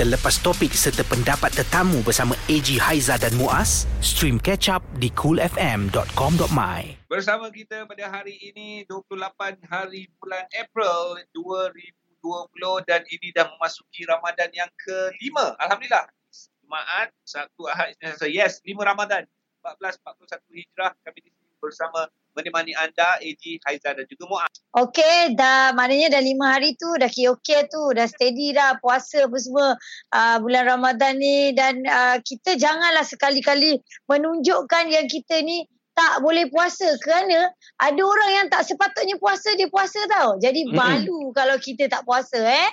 terlepas topik serta pendapat tetamu bersama AG Haiza dan Muaz? Stream catch up di coolfm.com.my. Bersama kita pada hari ini 28 hari bulan April 2020 dan ini dah memasuki Ramadan yang kelima. Alhamdulillah. Jumaat, Sabtu, Ahad. Yes, lima Ramadan. 1441 Hijrah kami di sini bersama menemani anda AG Haizan dan juga Muaz. Okey, dah maknanya dah lima hari tu dah okey tu, dah steady dah puasa apa semua uh, bulan Ramadan ni dan uh, kita janganlah sekali-kali menunjukkan yang kita ni tak boleh puasa kerana ada orang yang tak sepatutnya puasa dia puasa tau. Jadi malu mm-hmm. kalau kita tak puasa eh.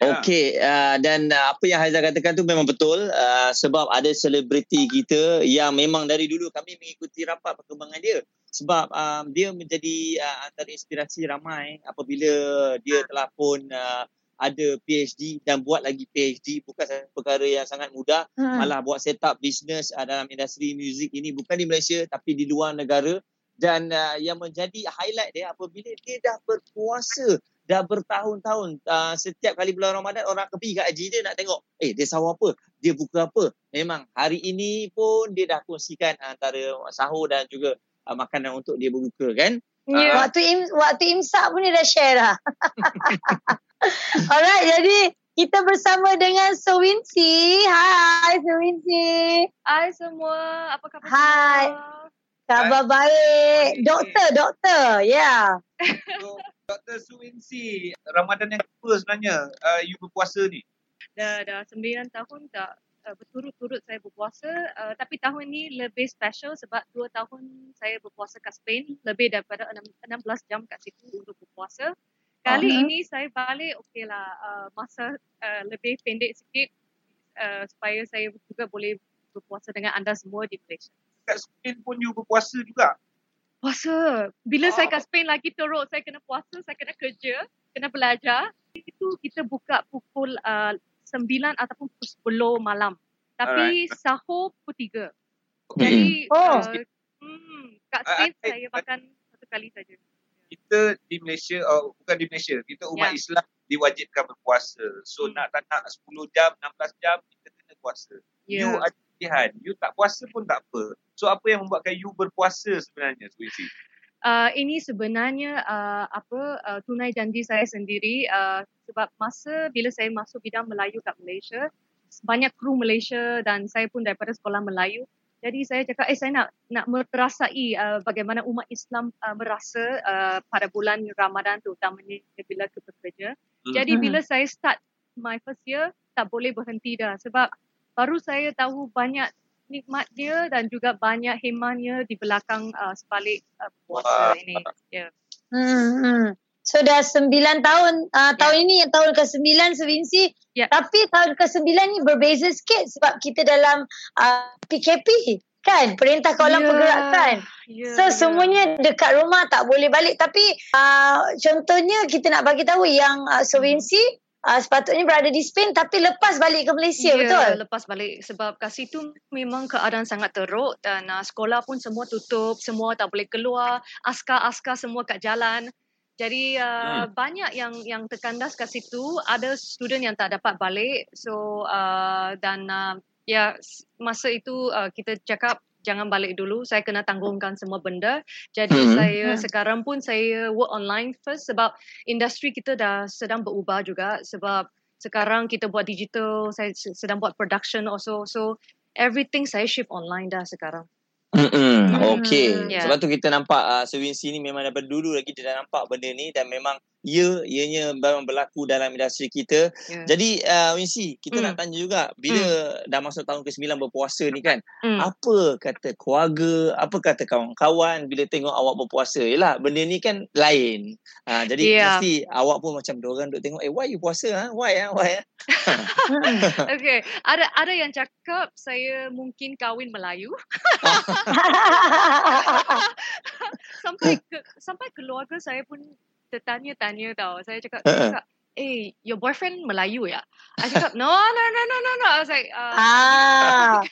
Ya. Okey uh, dan uh, apa yang Haizal katakan tu memang betul uh, sebab ada selebriti kita yang memang dari dulu kami mengikuti rapat perkembangan dia sebab um, dia menjadi uh, antara inspirasi ramai apabila dia telah pun uh, ada PhD dan buat lagi PhD bukan perkara yang sangat mudah. Hmm. malah buat set up bisnes uh, dalam industri muzik ini. Bukan di Malaysia tapi di luar negara. Dan uh, yang menjadi highlight dia apabila dia dah berpuasa dah bertahun-tahun uh, setiap kali bulan Ramadan orang pergi kat haji dia nak tengok eh dia sahur apa? Dia buka apa? Memang hari ini pun dia dah kongsikan antara sahur dan juga uh, makanan untuk dia berbuka kan ya yeah. uh, waktu im waktu imsak pun dia dah share dah alright jadi kita bersama dengan Sowinsi. Hai Sowinsi. Hai semua. Apa khabar Hai. Khabar baik. Doktor, doktor. Ya. Yeah. Dr. Suwinsi, Ramadan yang apa sebenarnya uh, you berpuasa ni? Dah dah 9 tahun tak uh, berturut-turut saya berpuasa uh, tapi tahun ni lebih special sebab 2 tahun saya berpuasa kat Spain lebih daripada 6, 16 jam kat situ untuk berpuasa. Kali uh-huh. ini saya balik okeylah uh, masa uh, lebih pendek sikit uh, supaya saya juga boleh berpuasa dengan anda semua di Malaysia. Kat Spain pun you berpuasa juga? puasa. Bila oh. saya kat Spain lagi teruk, saya kena puasa, saya kena kerja, kena belajar. Itu kita buka pukul uh, 9 ataupun pukul 10 malam. Tapi Alright. sahur pukul 3. Jadi oh. uh, hmm, kat Spain uh, saya makan satu kali saja. Kita di Malaysia, oh, bukan di Malaysia, kita umat yeah. Islam diwajibkan berpuasa. So hmm. nak tak nak 10 jam, 16 jam, kita kena puasa. Yeah. You ada pilihan. You tak puasa pun tak apa. So apa yang membuatkan you berpuasa sebenarnya Suisi? Uh, ini sebenarnya uh, apa uh, tunai janji saya sendiri uh, sebab masa bila saya masuk bidang Melayu kat Malaysia banyak kru Malaysia dan saya pun daripada sekolah Melayu. Jadi saya cakap eh saya nak nak merasai uh, bagaimana umat Islam uh, merasa uh, pada bulan Ramadan terutamanya bila kita bekerja mm-hmm. jadi bila saya start my first year tak boleh berhenti dah sebab baru saya tahu banyak nikmat dia dan juga banyak hemannya di belakang uh, sebalik uh, puasa ini. Yeah. Hmm, hmm. So dah sembilan tahun, uh, yeah. tahun ini tahun ke sembilan Sevinci. Yeah. Tapi tahun ke sembilan ni berbeza sikit sebab kita dalam uh, PKP kan perintah kawalan yeah. pergerakan yeah, so yeah. semuanya dekat rumah tak boleh balik tapi uh, contohnya kita nak bagi tahu yang uh, Sovinsi uh, sepatutnya berada di Spain tapi lepas balik ke Malaysia yeah, betul? lepas balik sebab kat situ memang keadaan sangat teruk dan uh, sekolah pun semua tutup, semua tak boleh keluar, askar-askar semua kat jalan. Jadi uh, hmm. banyak yang yang terkandas kat situ, ada student yang tak dapat balik. So uh, dan uh, ya masa itu uh, kita cakap jangan balik dulu saya kena tanggungkan semua benda jadi mm-hmm. saya mm. sekarang pun saya work online first sebab industri kita dah sedang berubah juga sebab sekarang kita buat digital saya sedang buat production also so everything saya shift online dah sekarang Mm-mm. Okay. Yeah. Sebab tu kita nampak uh, Sewinsi ni memang daripada dulu lagi dia dah nampak benda ni dan memang ya ianya memang berlaku dalam industri kita. Yeah. Jadi uh, Winsi, kita mm. nak tanya juga bila mm. dah masuk tahun ke-9 berpuasa ni kan, mm. apa kata keluarga, apa kata kawan-kawan bila tengok awak berpuasa? Yalah, benda ni kan lain. Uh, jadi yeah. mesti awak pun macam orang duk tengok, "Eh, why you puasa ah? Ha? Why ah? Why ah?" okay, ada ada yang cakap saya mungkin kahwin Melayu. sampai ke, sampai keluarga saya pun tertanya-tanya tau. Saya cakap, uh-uh. cakap, eh, your boyfriend Melayu ya? I cakap, no, no, no, no, no, no. I was like, uh, ah.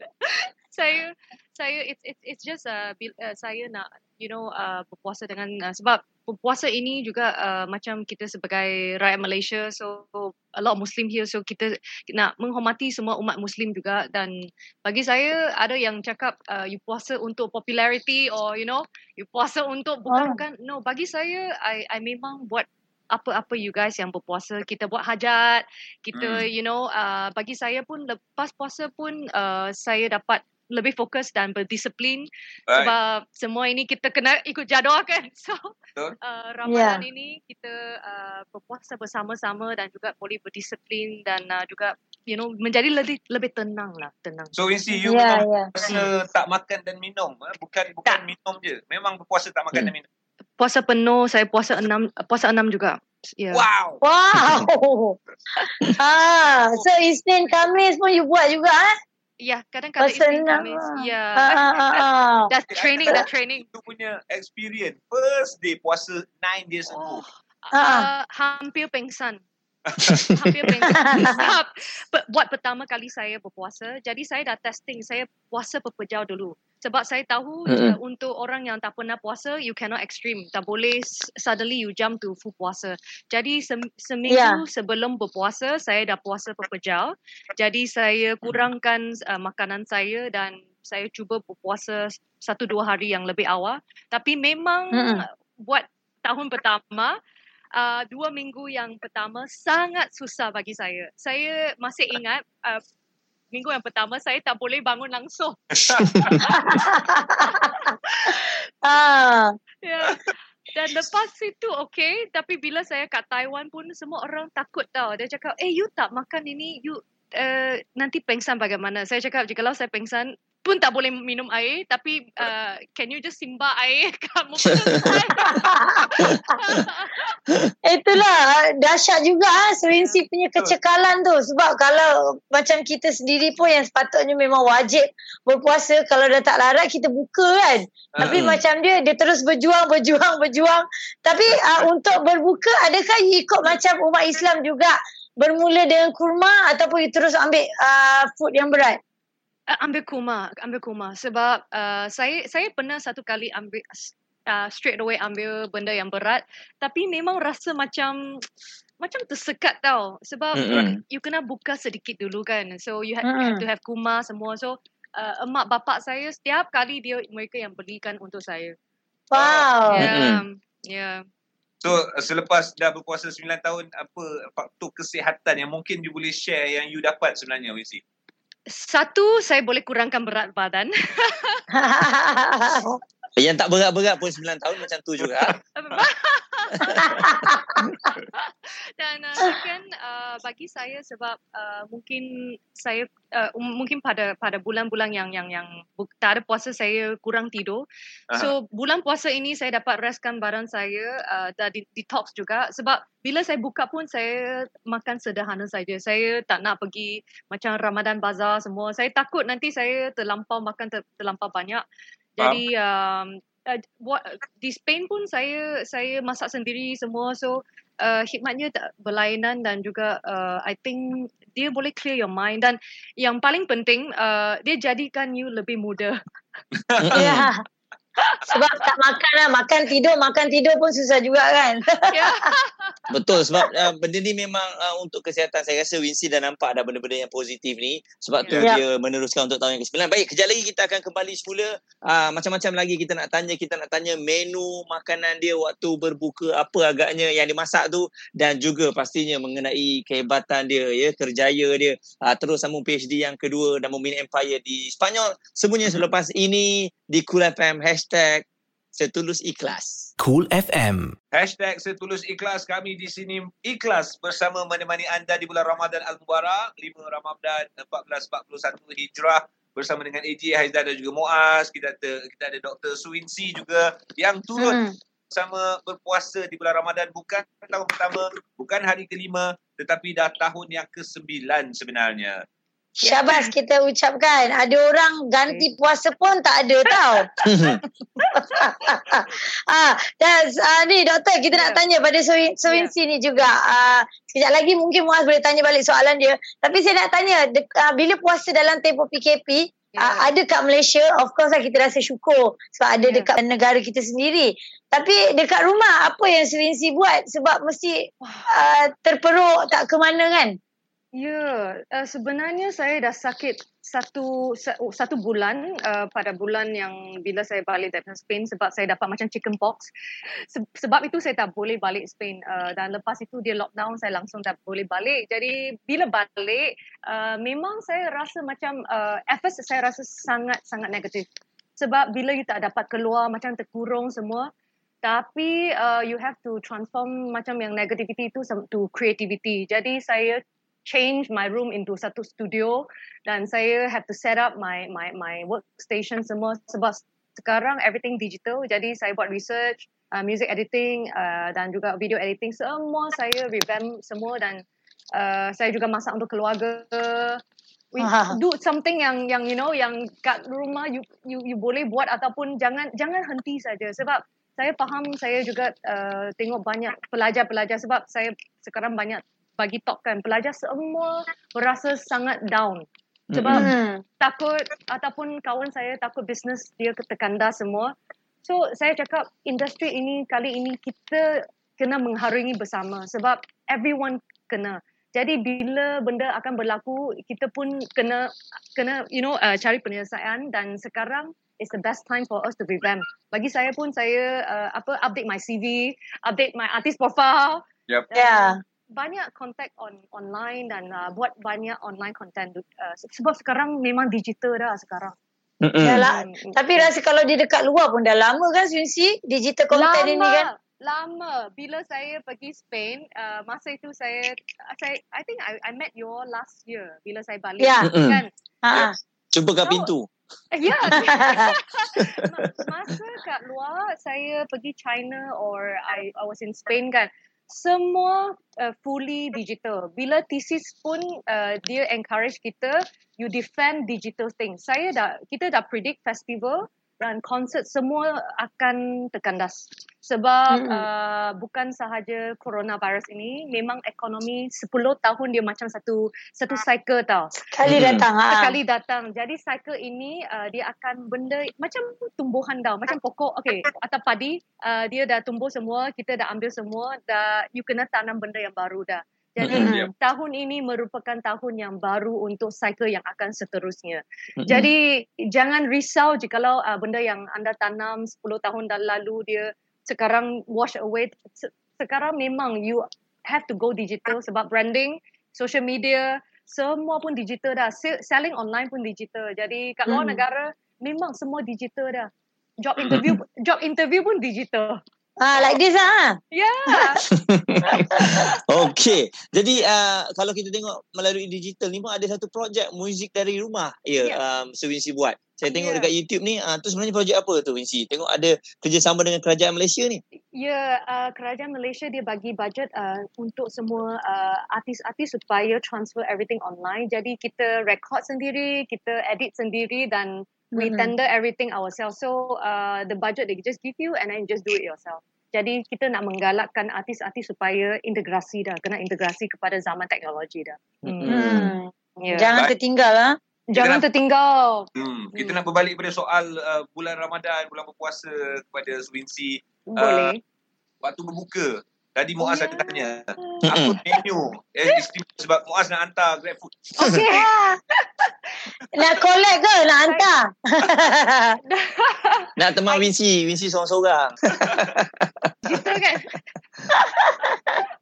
saya, saya, it's, it's, it's just, uh, uh, saya nak, you know, uh, berpuasa dengan, uh, sebab puasa ini juga uh, macam kita sebagai rakyat Malaysia so a lot of Muslim here so kita nak menghormati semua umat Muslim juga dan bagi saya ada yang cakap uh, you puasa untuk popularity or you know you puasa untuk bukan oh. bukan no bagi saya I I memang buat apa-apa you guys yang berpuasa kita buat hajat kita hmm. you know uh, bagi saya pun lepas puasa pun uh, saya dapat lebih fokus dan berdisiplin right. sebab semua ini kita kena ikut jadual kan so uh, Ramadan yeah. ini kita uh, berpuasa bersama-sama dan juga boleh berdisiplin dan uh, juga you know menjadi lebih lebih tenang lah tenang so Wincy you yeah, memang yeah. puasa tak makan dan minum eh? bukan bukan tak. minum je memang berpuasa tak makan hmm. dan minum puasa penuh saya puasa enam puasa enam juga Yeah. Wow. Wow. ah, so Isnin Kamis pun you buat juga eh? Ya, kadang-kadang Isnin Kamis. Ya. Ah, ah, ah, ah. That's training, that training. Tu punya experience. First day puasa 9 days ago. Oh. Uh, hampir pengsan. hampir pengsan. Buat pertama kali saya berpuasa. Jadi saya dah testing. Saya puasa berpejau dulu sebab saya tahu mm-hmm. uh, untuk orang yang tak pernah puasa you cannot extreme tak boleh suddenly you jump to full puasa jadi sem- seminggu yeah. sebelum berpuasa saya dah puasa pepejal jadi saya kurangkan uh, makanan saya dan saya cuba berpuasa satu dua hari yang lebih awal tapi memang mm-hmm. buat tahun pertama uh, dua minggu yang pertama sangat susah bagi saya saya masih ingat uh, minggu yang pertama saya tak boleh bangun langsung. ah. Ya. Dan lepas itu okay. Tapi bila saya kat Taiwan pun semua orang takut tau. Dia cakap, eh you tak makan ini, you uh, nanti pengsan bagaimana? Saya cakap, jika saya pengsan, pun tak boleh minum air tapi uh, can you just simba air kat muka saya? Itulah dahsyat juga ah Serinsi punya kecekalan tu. Sebab kalau macam kita sendiri pun yang sepatutnya memang wajib berpuasa kalau dah tak larat kita buka kan. Tapi uh-huh. macam dia dia terus berjuang berjuang berjuang. Tapi uh, untuk berbuka adakah ikut macam umat Islam juga? Bermula dengan kurma ataupun terus ambil uh, food yang berat ambil kuma ambil kuma sebab uh, saya saya pernah satu kali ambil uh, straight away ambil benda yang berat tapi memang rasa macam macam tersekat tau sebab mm-hmm. you kena buka sedikit dulu kan so you have, mm. you have to have kuma semua so uh, emak bapak saya setiap kali dia mereka yang belikan untuk saya wow yeah mm-hmm. yeah So selepas dah berpuasa 9 tahun apa faktor kesihatan yang mungkin you boleh share yang you dapat sebenarnya Wincy? Satu, saya boleh kurangkan berat badan. Yang tak berat-berat pun 9 tahun macam tu juga. Dan uh, second, uh, bagi saya sebab uh, mungkin saya uh, um, mungkin pada pada bulan-bulan yang yang yang tak ada puasa saya kurang tidur. Uh-huh. So bulan puasa ini saya dapat restkan badan saya uh, dan detox juga sebab bila saya buka pun saya makan sederhana saja. Saya tak nak pergi macam Ramadan bazar semua. Saya takut nanti saya terlampau makan ter, terlampau banyak. Jadi um, uh, buat di Spain pun saya saya masak sendiri semua so uh, hikmatnya tak berlainan dan juga uh, I think dia boleh clear your mind dan yang paling penting uh, dia jadikan you lebih muda. yeah. Sebab tak makan lah. Makan tidur, makan tidur pun susah juga kan. Ya. Betul sebab uh, benda ni memang uh, untuk kesihatan. Saya rasa Wincy dah nampak ada benda-benda yang positif ni. Sebab tu yeah. dia meneruskan untuk tahun yang ke-9. Baik, kejap lagi kita akan kembali semula. Uh, macam-macam lagi kita nak tanya. Kita nak tanya menu makanan dia waktu berbuka. Apa agaknya yang dimasak tu. Dan juga pastinya mengenai kehebatan dia. ya Kerjaya dia. Uh, terus sambung PhD yang kedua dan Mumin Empire di Spanyol. Semuanya selepas ini di Cool FM. Hashtag Setulus Ikhlas. Cool FM. Hashtag Setulus Ikhlas. Kami di sini ikhlas bersama menemani anda di bulan Ramadan Al-Mubarak. 5 Ramadan 1441 Hijrah. Bersama dengan AJ Haizdan dan juga Muaz. Kita ada, kita ada Dr. Suwinsi juga yang turut hmm. sama berpuasa di bulan Ramadan. Bukan tahun pertama, bukan hari kelima. Tetapi dah tahun yang ke-9 sebenarnya. Syabas kita ucapkan. Ada orang ganti puasa pun tak ada tau. ah, dan uh, ni doktor kita nak ya. tanya pada Sowin yeah. ni juga. Uh, sekejap lagi mungkin Muaz boleh tanya balik soalan dia. Tapi saya nak tanya uh, bila puasa dalam tempoh PKP Yeah. Uh, ada kat Malaysia, of course lah kita rasa syukur sebab ada yeah. dekat negara kita sendiri. Tapi dekat rumah, apa yang Selinsi buat? Sebab mesti uh, terperuk tak ke mana kan? Ya, yeah, uh, sebenarnya saya dah sakit satu oh, satu bulan uh, pada bulan yang bila saya balik dari Spain sebab saya dapat macam chicken pox. Se- sebab itu saya tak boleh balik Spain uh, dan lepas itu dia lockdown saya langsung tak boleh balik. Jadi bila balik uh, memang saya rasa macam uh, at first saya rasa sangat sangat negatif. Sebab bila you tak dapat keluar macam terkurung semua tapi uh, you have to transform macam yang negativity itu to creativity. Jadi saya change my room into satu studio dan saya have to set up my my my workstation semua sebab sekarang everything digital. Jadi saya buat research uh, music editing uh, dan juga video editing. Semua saya revamp semua dan uh, saya juga masak untuk keluarga. We do something yang yang you know yang kat rumah you you you boleh buat ataupun jangan jangan henti saja. Sebab saya faham saya juga uh, tengok banyak pelajar-pelajar sebab saya sekarang banyak bagi talk kan pelajar semua berasa sangat down. Sebab mm-hmm. takut ataupun kawan saya takut bisnes dia ketekanda semua. So saya cakap industri ini kali ini kita kena mengharungi bersama sebab everyone kena. Jadi bila benda akan berlaku kita pun kena kena you know uh, cari penyelesaian dan sekarang is the best time for us to revamp bagi saya pun saya uh, apa update my CV update my artist profile. Yep. Yeah banyak contact on online dan uh, buat banyak online content uh, sebab sekarang memang digital dah sekarang. Yalah. Mm-hmm. Tapi rasa kalau dia dekat luar pun dah lama kan Sunsi digital content lama, ini kan? Lama. Bila saya pergi Spain, uh, masa itu saya saya I think I I met you all last year bila saya balik yeah. kan. Ha. Cuba kat so, pintu. Ya. masa kat luar saya pergi China or I I was in Spain kan semua uh, fully digital. Bila thesis pun uh, dia encourage kita you defend digital things. Saya dah kita dah predict festival dan konsert semua akan terkandas sebab hmm. uh, bukan sahaja coronavirus ini memang ekonomi 10 tahun dia macam satu satu cycle tau sekali hmm. datang ha. sekali datang jadi cycle ini uh, dia akan benda macam tumbuhan tau macam pokok okey atau padi uh, dia dah tumbuh semua kita dah ambil semua dah you kena tanam benda yang baru dah jadi mm-hmm. tahun ini merupakan tahun yang baru untuk cycle yang akan seterusnya. Mm-hmm. Jadi jangan risau jika uh, benda yang anda tanam 10 tahun dah lalu dia sekarang wash away. Sekarang memang you have to go digital sebab branding, social media, semua pun digital dah. Selling online pun digital. Jadi kat luar mm. negara memang semua digital dah. Job interview job interview pun digital. Ah, like this ah. Yeah. okay. Jadi uh, kalau kita tengok melalui digital ni pun ada satu projek muzik dari rumah. Ya, yeah, yeah. um, so Wincy buat. Saya tengok yeah. dekat YouTube ni, uh, tu sebenarnya projek apa tu Wincy? Tengok ada kerjasama dengan kerajaan Malaysia ni. Ya, yeah, uh, kerajaan Malaysia dia bagi budget uh, untuk semua uh, artis-artis supaya transfer everything online. Jadi kita record sendiri, kita edit sendiri dan we mm-hmm. tender everything ourselves. So uh, the budget they just give you and then just do it yourself. Jadi kita nak menggalakkan artis-artis supaya integrasi dah, kena integrasi kepada zaman teknologi dah. Hmm. hmm. Yeah. Jangan tertinggal lah. Jangan nak, tertinggal. Hmm. Kita hmm. nak berbalik pada soal uh, bulan Ramadan, bulan berpuasa kepada Swinsi. Boleh. Uh, waktu berbuka, Tadi Muaz oh, ada yeah. tanya, apa menu eh, sebab Muaz nak hantar grab food. Okay. nak collect ke nak hantar? nak teman Wincy, Wincy seorang-seorang. gitu kan?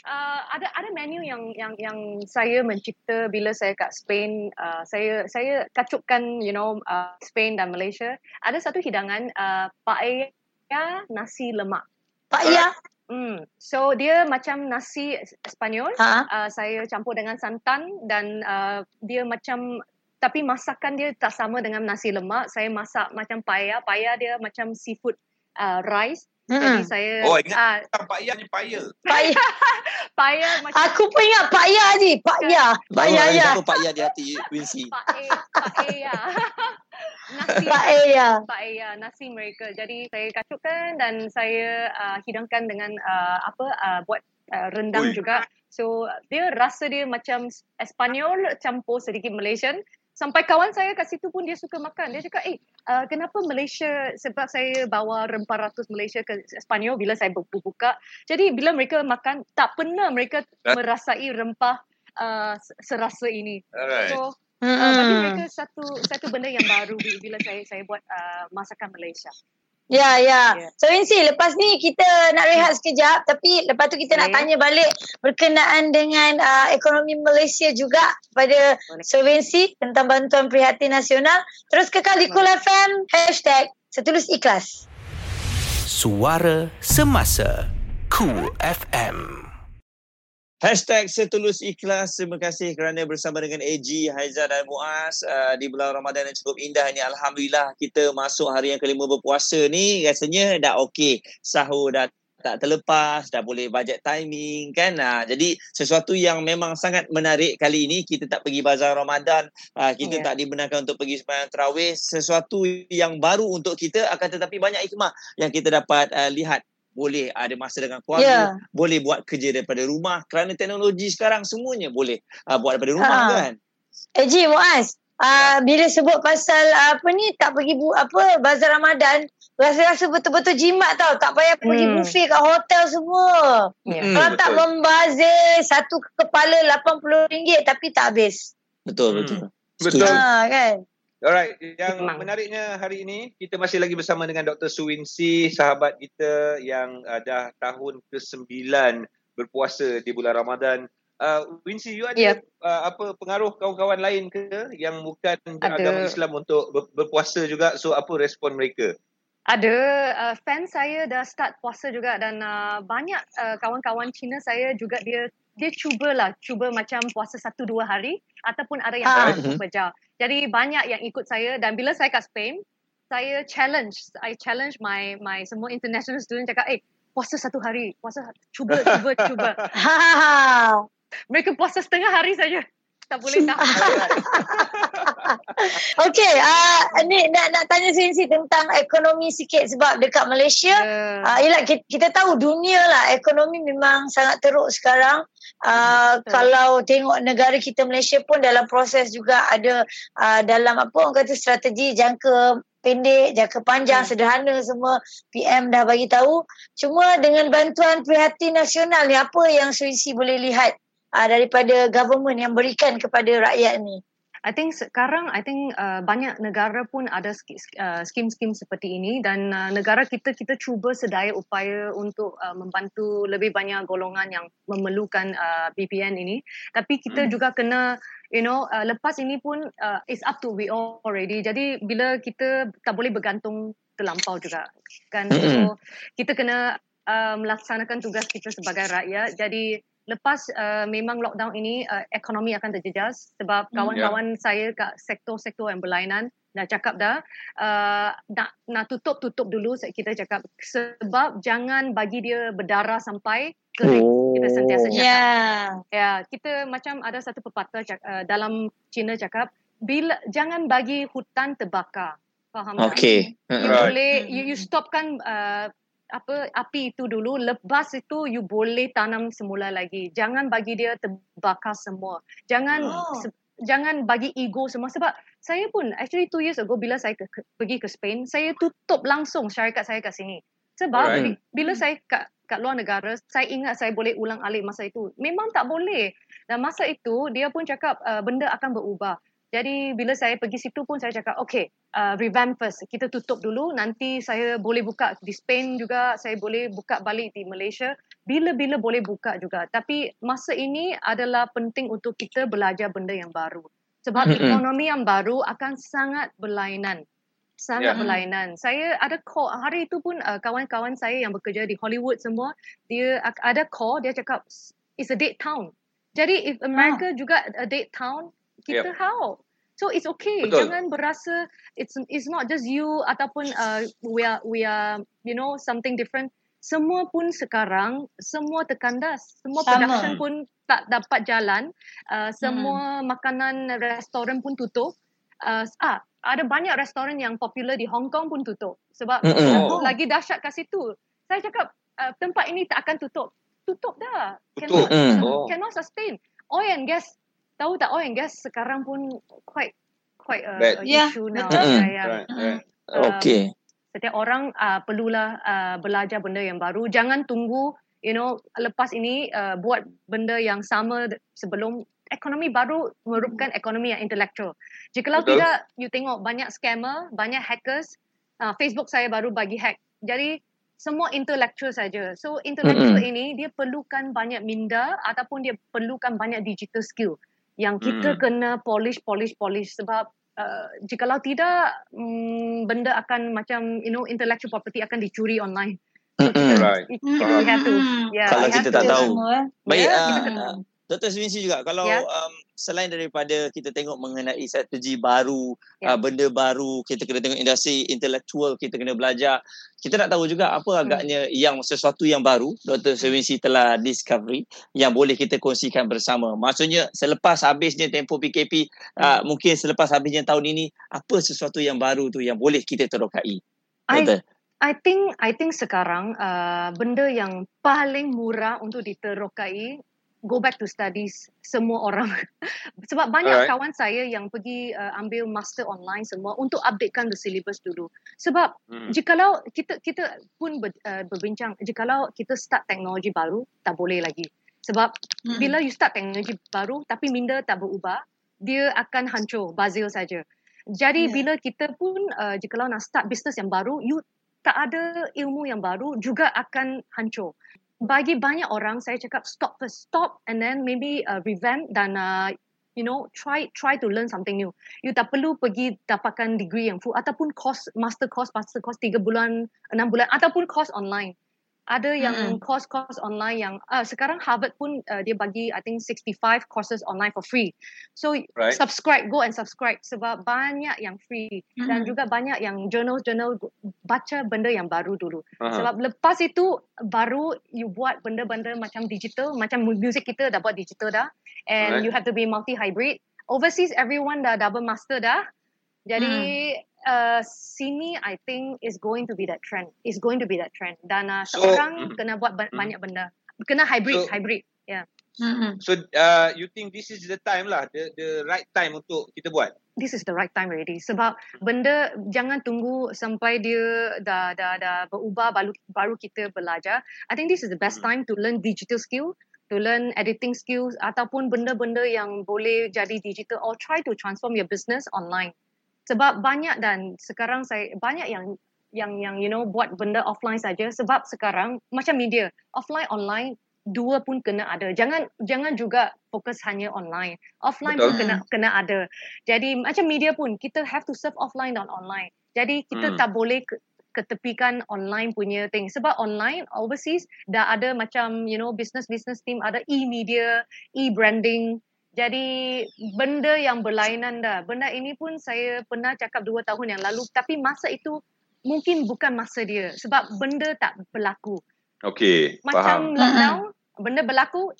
Uh, ada ada menu yang yang yang saya mencipta bila saya kat Spain uh, saya saya kacupkan you know uh, Spain dan Malaysia ada satu hidangan uh, paella nasi lemak paella Hmm. So dia macam nasi Spanyol. Ha? Uh, saya campur dengan santan dan uh, dia macam tapi masakan dia tak sama dengan nasi lemak. Saya masak macam paya. Paya dia macam seafood uh, rice. Jadi saya Oh ingat uh, paya ni paya. Paya. paya macam Aku pun ingat paya ni. Paya. Paya ya. Apa paya di hati Wincy? Paya. Paya. nasi paella. Paella, nasi mereka. Jadi saya kacupkan dan saya uh, hidangkan dengan uh, apa uh, buat uh, rendang Ui. juga. So dia rasa dia macam Espanyol campur sedikit Malaysian. Sampai kawan saya kat situ pun dia suka makan. Dia cakap, eh uh, kenapa Malaysia, sebab saya bawa rempah ratus Malaysia ke Sepanyol bila saya berbuka. Jadi bila mereka makan, tak pernah mereka merasai rempah uh, serasa ini. Alright. So, uh, bagi mereka satu satu benda yang baru bila saya saya buat uh, masakan Malaysia. Ya, ya. Ya. So Wincy, lepas ni kita nak rehat sekejap tapi lepas tu kita nak Boleh. tanya balik berkenaan dengan uh, ekonomi Malaysia juga pada. Sir Wincy tentang bantuan prihatin nasional. Terus kekal di Cool FM, hashtag setulus ikhlas. Suara Semasa Cool FM Hashtag setulus ikhlas. Terima kasih kerana bersama dengan AG, Haizah dan Muaz uh, di bulan Ramadan yang cukup indah ni. Alhamdulillah kita masuk hari yang kelima berpuasa ni rasanya dah okey. Sahur dah tak terlepas, dah boleh budget timing kan. Uh, jadi sesuatu yang memang sangat menarik kali ini kita tak pergi bazar Ramadan, uh, kita Ya. tak dibenarkan untuk pergi sembahyang tarawih. Sesuatu yang baru untuk kita akan tetapi banyak hikmah yang kita dapat uh, lihat boleh ada masa dengan keluarga, Ya. boleh buat kerja daripada rumah kerana teknologi sekarang semuanya boleh uh, buat daripada rumah Ha. Eh kan. Ji, Muaz, uh, bila sebut pasal uh, apa ni tak pergi bu, apa bazar Ramadan, rasa-rasa betul-betul jimat tau. Tak payah pergi Hmm. buffet kat hotel semua. Ya. Hmm, Kalau tak membazir satu kepala RM80 tapi tak habis. Betul Hmm. betul. Betul. Ha, kan? Alright, yang Memang. menariknya hari ini kita masih lagi bersama dengan Dr. Suwinsi, sahabat kita yang uh, dah tahun ke-9 berpuasa di bulan Ramadan. Uh, Winsi, you ada Ya. uh, apa pengaruh kawan-kawan lain ke yang bukan Ada. agama Islam untuk ber- berpuasa juga? So apa respon mereka? Ada uh, fan saya dah start puasa juga dan uh, banyak uh, kawan-kawan Cina saya juga dia dia cubalah cuba macam puasa satu dua hari ataupun ada yang Ah. uh bekerja. Jadi banyak yang ikut saya dan bila saya kat Spain saya challenge I challenge my my semua international student cakap eh puasa satu hari puasa cuba cuba cuba Ha, ha, ha. mereka puasa setengah hari saja tak boleh tahan Okey, uh, ni nak nak tanya Sinsi tentang ekonomi sikit sebab dekat Malaysia Ya. Uh, yelah kita, kita tahu dunia lah ekonomi memang sangat teruk sekarang. Uh, Betul. kalau tengok negara kita Malaysia pun dalam proses juga ada uh, dalam apa orang kata strategi jangka pendek, jangka panjang, Hmm. sederhana semua PM dah bagi tahu. Cuma dengan bantuan prihatin nasional ni apa yang Suisi boleh lihat uh, daripada government yang berikan kepada rakyat ni? I think sekarang I think uh, banyak negara pun ada uh, skim-skim seperti ini dan uh, negara kita kita cuba sedaya upaya untuk uh, membantu lebih banyak golongan yang memerlukan uh, BPN ini. Tapi kita Hmm. juga kena you know uh, lepas ini pun uh, it's up to we all already. Jadi bila kita tak boleh bergantung terlampau juga kan? So kita kena uh, melaksanakan tugas kita sebagai rakyat. Jadi lepas uh, memang lockdown ini uh, ekonomi akan terjejas sebab Hmm. kawan-kawan saya kat sektor-sektor yang berlainan dah cakap dah uh, nak nak tutup tutup dulu kita cakap sebab jangan bagi dia berdarah sampai kering Oh. kita sentiasa cakap Ya. Ya, kita macam ada satu pepatah cak, uh, dalam Cina cakap, bila jangan bagi hutan terbakar. Faham tak? Okey. You Right. boleh you, you stopkan uh, apa api itu dulu lepas itu you boleh tanam semula lagi. Jangan bagi dia terbakar semua. Jangan Oh. se, jangan bagi ego semua. Sebab saya pun actually two years ago bila saya ke, ke, pergi ke Spain saya tutup langsung syarikat saya kat sini. Sebab Alright. bi- bila saya kat kat luar negara saya ingat saya boleh ulang alik masa itu. Memang tak boleh. Dan masa itu dia pun cakap uh, benda akan berubah jadi bila saya pergi situ pun saya cakap okay uh, revamp first. Kita tutup dulu. Nanti saya boleh buka di Spain juga. Saya boleh buka balik di Malaysia. Bila-bila boleh buka juga. Tapi masa ini adalah penting untuk kita belajar benda yang baru. Sebab ekonomi yang baru akan sangat berlainan. Sangat Ya. berlainan. Saya ada call hari itu pun uh, kawan-kawan saya yang bekerja di Hollywood semua dia ada call dia cakap it's a dead town. Jadi if America juga a dead town kita how so it's okay. Betul. jangan berasa it's it's not just you ataupun uh, we are we are you know something different. Semua pun sekarang semua terkandas. Semua Sama. production pun tak dapat jalan. Uh, semua makanan restoran pun tutup. Uh, ah ada banyak restoran yang popular di Hong Kong pun tutup. Sebab uh, Oh. lagi dahsyat kat situ. Saya cakap uh, tempat ini tak akan tutup. Tutup dah. Tutup. cannot Mm. Oh. cannot sustain. Oil and gas tahu tak oil and gas sekarang pun quite quite a, Bad. a Yeah, issue now. betul. Yeah, yeah. Right, right. Um, Okey. Setiap orang uh, perlulah uh, belajar benda yang baru. Jangan tunggu, you know, lepas ini uh, buat benda yang sama sebelum ekonomi baru merupakan ekonomi yang intellectual. Jikalau Betul. tidak, you tengok banyak scammer, banyak hackers. Uh, Facebook saya baru bagi hack. Jadi semua intellectual saja. So intellectual Mm-mm. ini dia perlukan banyak minda ataupun dia perlukan banyak digital skill yang kita Mm. kena polish polish polish sebab uh, jikalau tidak mm, benda akan macam you know intellectual property akan dicuri online. So kita Right. we have to yeah, Kalau we have kita to tak tahu. Semua. Baik, Ya, uh, kita kena. Dr. Swinsi juga, kalau Ya. um, selain daripada kita tengok mengenai strategi baru, Ya. uh, benda baru, kita kena tengok industri intelektual, kita kena belajar. Kita nak tahu juga apa Hmm. agaknya yang sesuatu yang baru Dr. Swinsi telah discovery yang boleh kita kongsikan bersama. Maksudnya selepas habisnya tempoh PKP, uh, mungkin selepas habisnya tahun ini, apa sesuatu yang baru tu yang boleh kita terokai? I Doktor. I think I think sekarang uh, benda yang paling murah untuk diterokai go back to studies semua orang sebab banyak Alright. kawan saya yang pergi uh, ambil master online semua untuk updatekan the syllabus dulu sebab Hmm. jikalau kita kita pun ber, uh, berbincang jikalau kita start teknologi baru tak boleh lagi sebab Mm-mm. bila you start teknologi baru tapi minda tak berubah dia akan hancur bazil saja jadi Ya. bila kita pun uh, jikalau nak start bisnes yang baru you tak ada ilmu yang baru juga akan hancur bagi banyak orang saya cakap stop first stop and then maybe uh, revamp dan uh, you know try try to learn something new. You tak perlu pergi dapatkan degree yang full ataupun course master course master course 3 bulan 6 bulan ataupun course online ada yang Mm-mm. course-course online yang uh, sekarang Harvard pun uh, dia bagi I think 65 courses online for free. So Right. subscribe go and subscribe sebab banyak yang free dan Mm-mm. juga banyak yang journal-journal baca benda yang baru dulu. Aha. Sebab lepas itu baru you buat benda-benda macam digital, macam music kita dah buat digital dah and Alright. you have to be multi hybrid. Overseas everyone dah double master dah. Jadi uh, sini I think is going to be that trend. Is going to be that trend. Dan uh, So- seorang Mhm. kena buat ba- Mhm. banyak benda. Kena hybrid, So- hybrid. Yeah. Mm-mm. So uh, you think this is the time lah, the the right time untuk kita buat? This is the right time already. Sebab benda jangan tunggu sampai dia dah dah dah berubah baru baru kita belajar. I think this is the best Mhm. time to learn digital skill, to learn editing skills ataupun benda-benda yang boleh jadi digital or try to transform your business online. Sebab banyak dan sekarang saya banyak yang yang yang you know buat benda offline saja. Sebab sekarang macam media offline online dua pun kena ada. Jangan jangan juga fokus hanya online. Offline pun Betul. kena kena ada. Jadi macam media pun kita have to serve offline dan online. Jadi kita Hmm. tak boleh ke, ketepikan online punya thing. Sebab online overseas dah ada macam you know business business team ada e-media e-branding jadi benda yang berlainan dah. Benda ini pun saya pernah cakap dua tahun yang lalu tapi masa itu mungkin bukan masa dia sebab benda tak berlaku. Okay, Macam faham. lockdown, benda berlaku,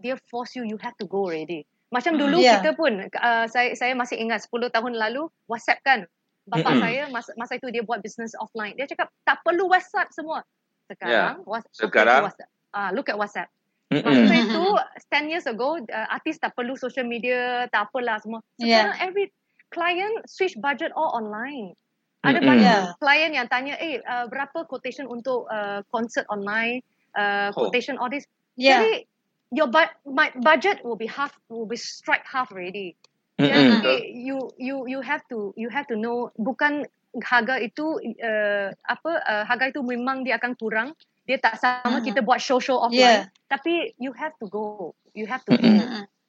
dia force you, you have to go already. Macam dulu Yeah. kita pun, uh, saya saya masih ingat 10 tahun lalu, WhatsApp kan. Bapa Mm-mm. saya masa, masa itu dia buat business offline. Dia cakap tak perlu WhatsApp semua. Sekarang, was, okay, Sekarang? WhatsApp. Ah, look at WhatsApp. Mm-mm. Masa itu 10 years ago uh, artis tak perlu social media tak apalah semua. Yeah. Sekarang every client switch budget all online. Ada Mm-mm. banyak Yeah. client yang tanya, "Eh, uh, berapa quotation untuk uh, concert online, uh, Oh. quotation all this." Yeah. Jadi your bu- my budget will be half will be strike half already. Mm-mm. Jadi you you you have to you have to know bukan harga itu uh, apa uh, harga itu memang dia akan kurang. Dia tak sama Mhm. kita buat show-show offline. Yeah. Tapi you have to go. You have to go.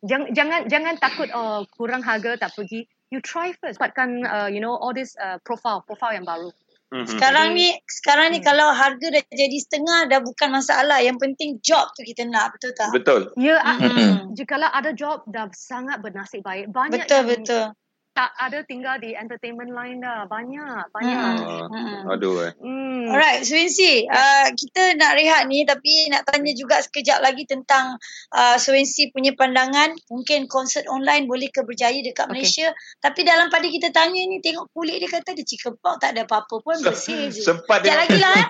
Jangan jangan jangan takut oh kurang harga tak pergi. You try first. Dapatkan uh, you know all this uh, profile profile yang baru. Mhm. Sekarang ni sekarang ni Hmm. kalau harga dah jadi setengah dah bukan masalah. Yang penting job tu kita nak, betul tak? Betul. Ya, Mm-mm. mm jikalau ada job dah sangat bernasib baik. Banyak Betul yang betul. Tak ada tinggal di entertainment line dah. Banyak, banyak. Mm-mm. Ah, Mm-mm. aduh eh. Hmm. Alright, Swensi, uh, kita nak rehat ni tapi nak tanya juga sekejap lagi tentang uh, Swensi punya pandangan. Mungkin konsert online boleh ke berjaya dekat Okay. Malaysia. Tapi dalam pada kita tanya ni, tengok kulit dia kata dia chicken pox, tak ada apa-apa pun, bersih je. Sempat Sekejap lagi lah.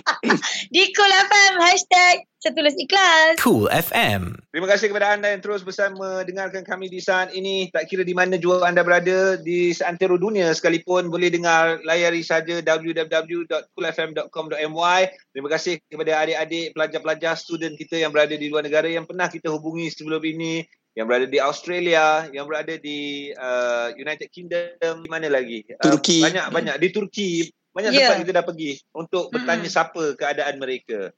Di Cool FM, hashtag Saya tulis ikhlas. Cool FM. Terima kasih kepada anda yang terus bersama dengarkan kami di saat ini. Tak kira di mana jua anda berada di seantero dunia sekalipun boleh dengar layari saja www.coolfm.com.my. Terima kasih kepada adik-adik pelajar-pelajar student kita yang berada di luar negara yang pernah kita hubungi sebelum ini yang berada di Australia, yang berada di uh, United Kingdom, di mana lagi? Turki. Uh, banyak banyak di Turki. Banyak yeah. tempat kita dah pergi untuk bertanya mm-hmm. siapa keadaan mereka.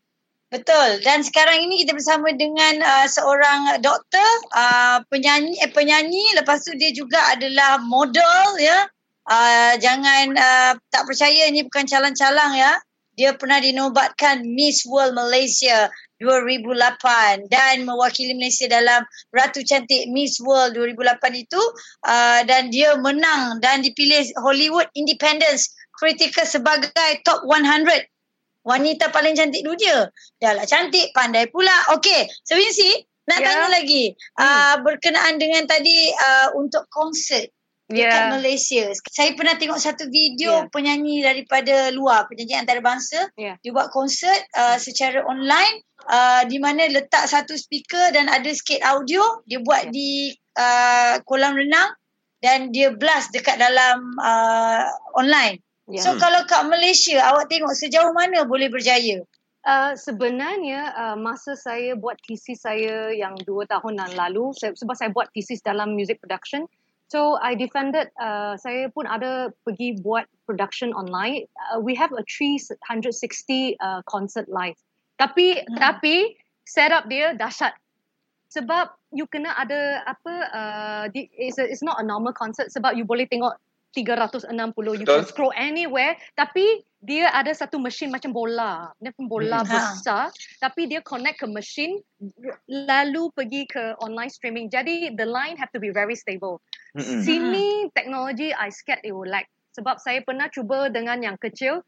Betul. Dan sekarang ini kita bersama dengan uh, seorang doktor, uh, penyanyi eh penyanyi lepas tu dia juga adalah model ya. Uh, jangan uh, tak percaya ini bukan calang-calang ya. Dia pernah dinobatkan Miss World Malaysia 2008 dan mewakili Malaysia dalam Ratu Cantik Miss World 2008 itu uh, dan dia menang dan dipilih Hollywood Independence Critical sebagai top 100 wanita paling cantik dunia. Dah lah cantik, pandai pula. Okey, Sewinsi, nak yeah. tanya lagi. Hmm. Uh, berkenaan dengan tadi uh, untuk konsert dekat yeah. Malaysia. Saya pernah tengok satu video yeah. penyanyi daripada luar, penyanyi antarabangsa. Yeah. Dia buat konsert uh, secara online uh, di mana letak satu speaker dan ada sikit audio. Dia buat yeah. di uh, kolam renang dan dia blast dekat dalam uh, online. Yeah. So kalau kat Malaysia awak tengok sejauh mana boleh berjaya? Uh, sebenarnya uh, masa saya buat thesis saya yang dua tahun yang lalu saya, sebab saya buat thesis dalam music production so I defended uh, saya pun ada pergi buat production online uh, we have a 360 uh, concert live tapi hmm. tapi setup dia dahsyat sebab you kena ada apa uh, it's, a, it's not a normal concert sebab you boleh tengok 360 you can scroll anywhere. Tapi dia ada satu mesin macam bola. Dia pun bola hmm. besar. Tapi dia connect ke mesin lalu pergi ke online streaming. Jadi the line have to be very stable. Hmm. sini teknologi I scared it will lag. Sebab saya pernah cuba dengan yang kecil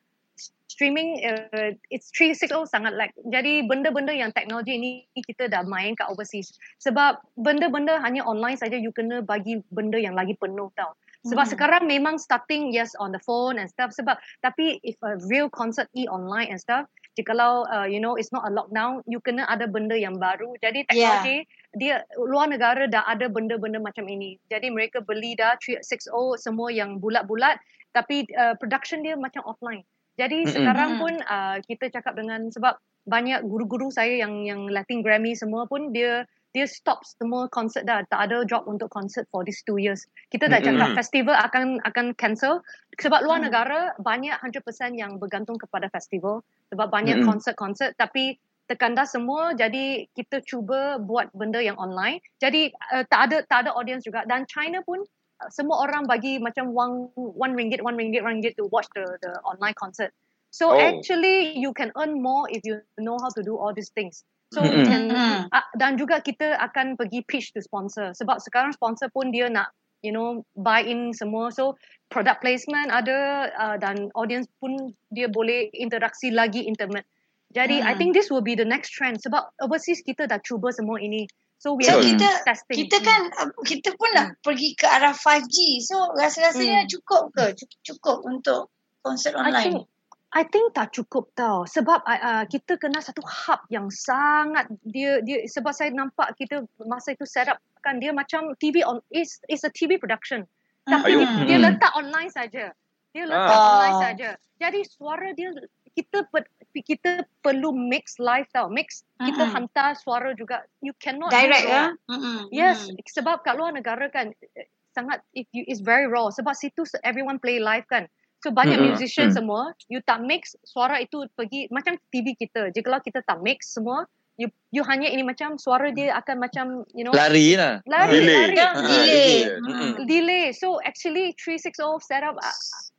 streaming uh, it's 360 sangat lag. Jadi benda-benda yang teknologi ini kita dah main kat overseas. Sebab benda-benda hanya online saja you kena bagi benda yang lagi penuh tau sebab hmm. sekarang memang starting yes on the phone and stuff sebab tapi if a real concert e online and stuff jikalau uh, you know it's not a lockdown you kena ada benda yang baru jadi teknologi yeah. dia luar negara dah ada benda-benda macam ini jadi mereka beli dah 360 semua yang bulat-bulat tapi uh, production dia macam offline jadi mm-hmm. sekarang pun uh, kita cakap dengan sebab banyak guru-guru saya yang yang Latin Grammy semua pun dia dia stop semua konsert dah. Tak ada job untuk konsert for these two years. Kita dah cakap mm-hmm. festival akan akan cancel. Sebab luar mm. negara banyak 100% yang bergantung kepada festival. Sebab banyak mm-hmm. konsert-konsert tapi tekan dah semua jadi kita cuba buat benda yang online. Jadi uh, tak ada tak ada audience juga. Dan China pun uh, semua orang bagi macam one one ringgit one ringgit one ringgit to watch the the online concert. So oh. actually you can earn more if you know how to do all these things So mm-hmm. can, uh, dan juga kita akan pergi pitch to sponsor sebab sekarang sponsor pun dia nak you know buy in semua so product placement ada uh, dan audience pun dia boleh interaksi lagi intimate. Jadi mm. I think this will be the next trend sebab overseas kita dah cuba semua ini. So we so are kita, testing. Kita kan uh, kita pun nak mm. pergi ke arah 5G. So rasa-rasanya mm. cukup ke cukup untuk konsert online? I think I think tak cukup tau. Sebab uh, kita kena satu hub yang sangat dia dia sebab saya nampak kita masa itu set up kan dia macam TV on is is a TV production. Tapi dia, dia hmm. letak online saja. Dia letak ah. online saja. Jadi suara dia kita per, kita perlu mix live tau. Mix uh-huh. kita hantar suara juga. You cannot direct ya? Uh-huh. yes uh-huh. sebab kat luar negara kan eh, sangat if you is very raw. Sebab situ everyone play live kan So banyak mm-hmm. musician mm. semua, you tak mix suara itu pergi macam TV kita. Jika kalau kita tak mix semua, you you hanya ini macam suara dia akan macam you know lari lah. Lari, delay. lari. Uh, delay. Mm-hmm. Delay. So actually 360 setup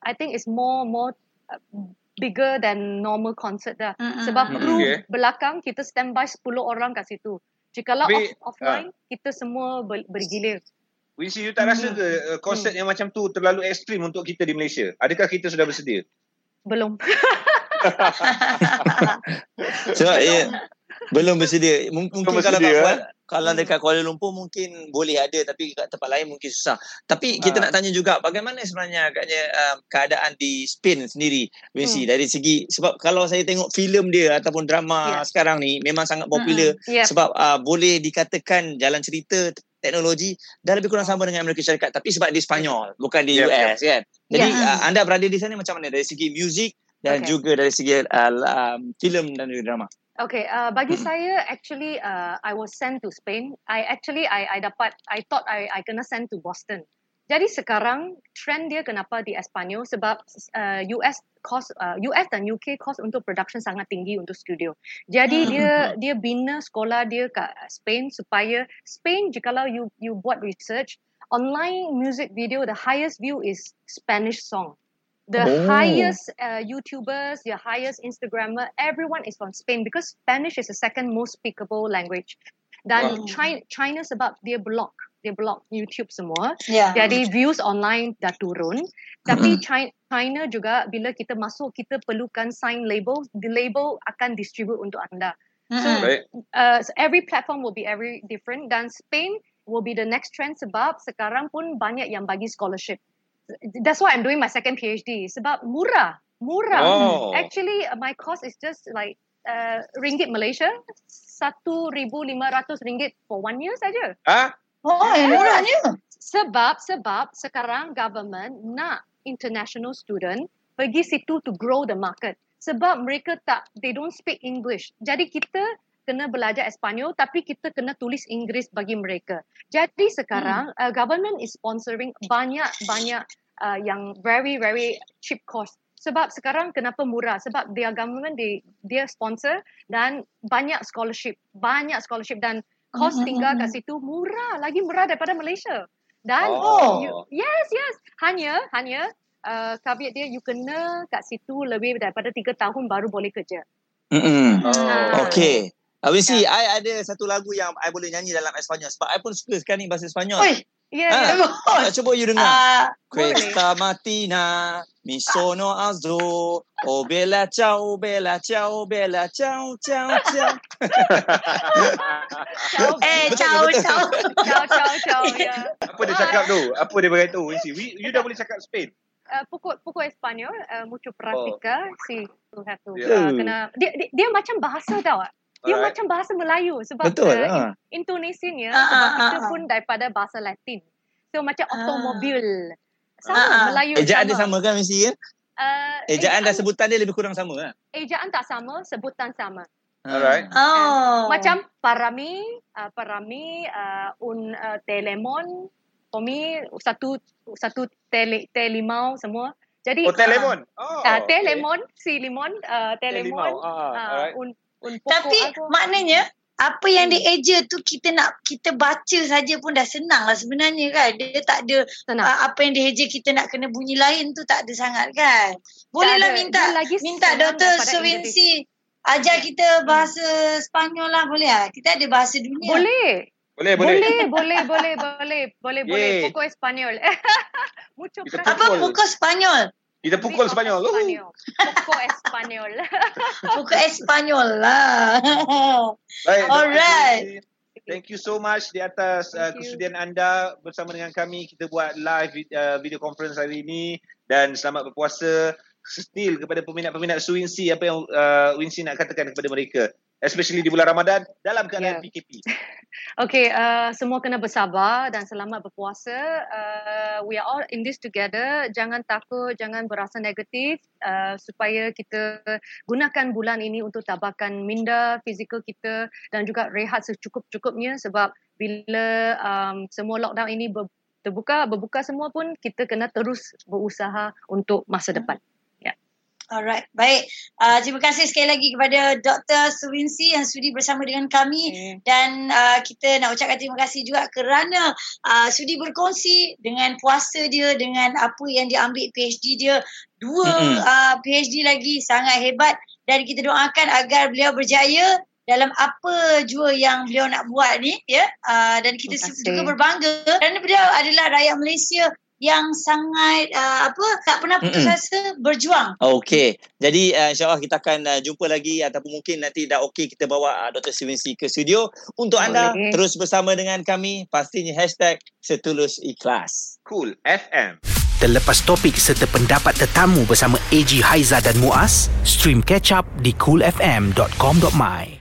I think is more more uh, bigger than normal concert dah. Mm-hmm. Sebab crew okay. belakang kita standby 10 orang kat situ. Jikalau off, offline, uh, kita semua ber, bergilir. Wincy, you tak rasa ke uh, konsert hmm. yang macam tu terlalu ekstrim untuk kita di Malaysia? Adakah kita sudah bersedia? Belum. Sebab so, ya, belum bersedia. Mungkin belum kalau bersedia, nak buat, Kalau Hmm. dekat Kuala Lumpur mungkin boleh ada tapi kat tempat lain mungkin susah. Tapi kita Ah. nak tanya juga bagaimana sebenarnya agaknya um, keadaan di Spain sendiri Wincy Hmm. dari segi sebab kalau saya tengok filem dia ataupun drama Ya. sekarang ni memang sangat popular Ya. sebab uh, boleh dikatakan jalan cerita teknologi dah lebih kurang sama dengan Amerika Syarikat tapi sebab di Spanyol bukan di Yep, US kan. Jadi Ya. uh, anda berada di sana macam mana dari segi muzik dan Okay. juga dari segi uh, um, filem dan juga drama. Okay, uh, bagi saya actually uh, I was sent to Spain. I actually I I dapat I thought I I kena send to Boston. Jadi sekarang trend dia kenapa di Espanyol sebab uh, US cost uh, US dan UK cost untuk production sangat tinggi untuk studio. Jadi Hmm. dia dia bina sekolah dia kat Spain supaya Spain jikalau you you buat research online music video the highest view is Spanish song. The Oh. highest uh, YouTubers, the highest Instagrammer, everyone is from Spain because Spanish is the second most speakable language. Dan Wow. China, China sebab dia block, dia block YouTube semua. Ya. Jadi views online dah turun. Tapi China, China juga bila kita masuk kita perlukan sign label, the label akan distribute untuk anda. Mm-mm. Baik. Uh, so every platform will be every different dan Spain will be the next trend sebab sekarang pun banyak yang bagi scholarship. That's why I'm doing my second PhD sebab murah, murah. Oh. Actually, uh, my cost is just like uh, ringgit Malaysia, satu ribu lima ratus ringgit for one year saja. Ah, Oh, yang murahnya. Sebab sebab sekarang government nak international student pergi situ to grow the market. Sebab mereka tak they don't speak English. Jadi kita kena belajar Espanyol tapi kita kena tulis Inggeris bagi mereka. Jadi sekarang uh, government is sponsoring banyak-banyak uh, yang very very cheap cost. Sebab sekarang kenapa murah? Sebab their government they dia sponsor dan banyak scholarship, banyak scholarship dan kos Mm, mm, tinggal kat situ murah, lagi murah daripada Malaysia. Dan Oh. you, yes yes, hanya hanya uh, caveat dia you kena kat situ lebih daripada tiga tahun baru boleh kerja. Mm-mm. Oh. Okay. Uh, Wincy, I ada satu lagu yang I boleh nyanyi dalam Espanyol sebab I pun suka sekarang ni bahasa Espanyol. Oi, Ya, Ah. yeah, Uh, cuba you dengar. ah, Questa mattina mi sono alzo, oh bella ciao, bella ciao, bella ciao, ciao, ciao. eh, Betul, ciao, betul. ciao. ciao, ciao, ciao, ya. apa dia cakap tu? Apa dia tu? Wincy? We- You dah boleh cakap Spain? Uh, pokok pokok Espanyol, uh, mucho pratica, si you have to Yeah. uh, kena dia, dia dia macam bahasa tau. Dia Alright. macam bahasa Melayu sebab Betul. uh, Ha. Indonesianya Ah, sebab ah, kita ah, ah. pun daripada bahasa Latin. So macam Ah. automobil. Sama Ah, ah. Melayu Ejaan dia sama. sama kan Wincy? Ya? Uh, Ejaan dan sebutan dia lebih kurang sama lah. ejaan tak sama, sebutan sama. Alright. Oh. Macam parami, uh, parami, uh, un uh, telemon, Pomi satu satu tele telimau semua. Jadi Oh, teh lemon. Oh, uh, teh okay. lemon, si limon, uh, teh Teh lemon, limau. Ah, uh, alright. un Tapi apa. maknanya apa yang dieja tu kita nak kita baca saja pun dah senang lah sebenarnya kan. Dia tak ada Senang. uh, apa yang dieja kita nak kena bunyi lain tu tak ada sangat kan. Bolehlah minta Dia lagi minta Dr. Suwinsi ajar kita bahasa Sepanyol lah boleh lah. Kita ada bahasa dunia. Boleh. Boleh, boleh. Boleh, boleh, boleh, boleh, boleh, boleh. Pokok Espanyol. Mucho. Apa Pukul. pukul Sepanyol? Kita pukul Sepanyol. Uh. Espanyol. Pukul Espanyol lah. Baik. Alright. Thank you so much di atas uh, kesudian anda bersama dengan kami. Kita buat live uh, video conference hari ini dan selamat berpuasa. Still kepada peminat-peminat Suwinsi apa yang uh, Winsi nak katakan kepada mereka especially di bulan Ramadan dalam keadaan Yeah. PKP. Okay, uh, semua kena bersabar dan selamat berpuasa. Uh, we are all in this together. Jangan takut, jangan berasa negatif uh, supaya kita gunakan bulan ini untuk tabakan minda fizikal kita dan juga rehat secukup-cukupnya sebab bila um, semua lockdown ini ber, terbuka, berbuka semua pun kita kena terus berusaha untuk masa depan. Alright, baik. Uh, terima kasih sekali lagi kepada Dr. Suwinsi yang sudi bersama dengan kami Okay. dan uh, kita nak ucapkan terima kasih juga kerana uh, sudi berkongsi dengan puasa dia dengan apa yang dia ambil PhD dia. Dua Mm-mm. uh, PhD lagi sangat hebat dan kita doakan agar beliau berjaya dalam apa jua yang beliau nak buat ni ya uh, dan kita juga berbangga kerana beliau adalah rakyat Malaysia yang sangat uh, apa tak pernah putus Mm-mm. asa berjuang. Okey. Jadi uh, insyaAllah kita akan uh, jumpa lagi ataupun mungkin nanti dah okey kita bawa uh, Dr. Steven C ke studio. Untuk anda Boleh. terus bersama dengan kami pastinya hashtag setulus ikhlas. Cool FM. Terlepas topik serta pendapat tetamu bersama AG Haiza dan Muaz, stream catch up di coolfm.com.my.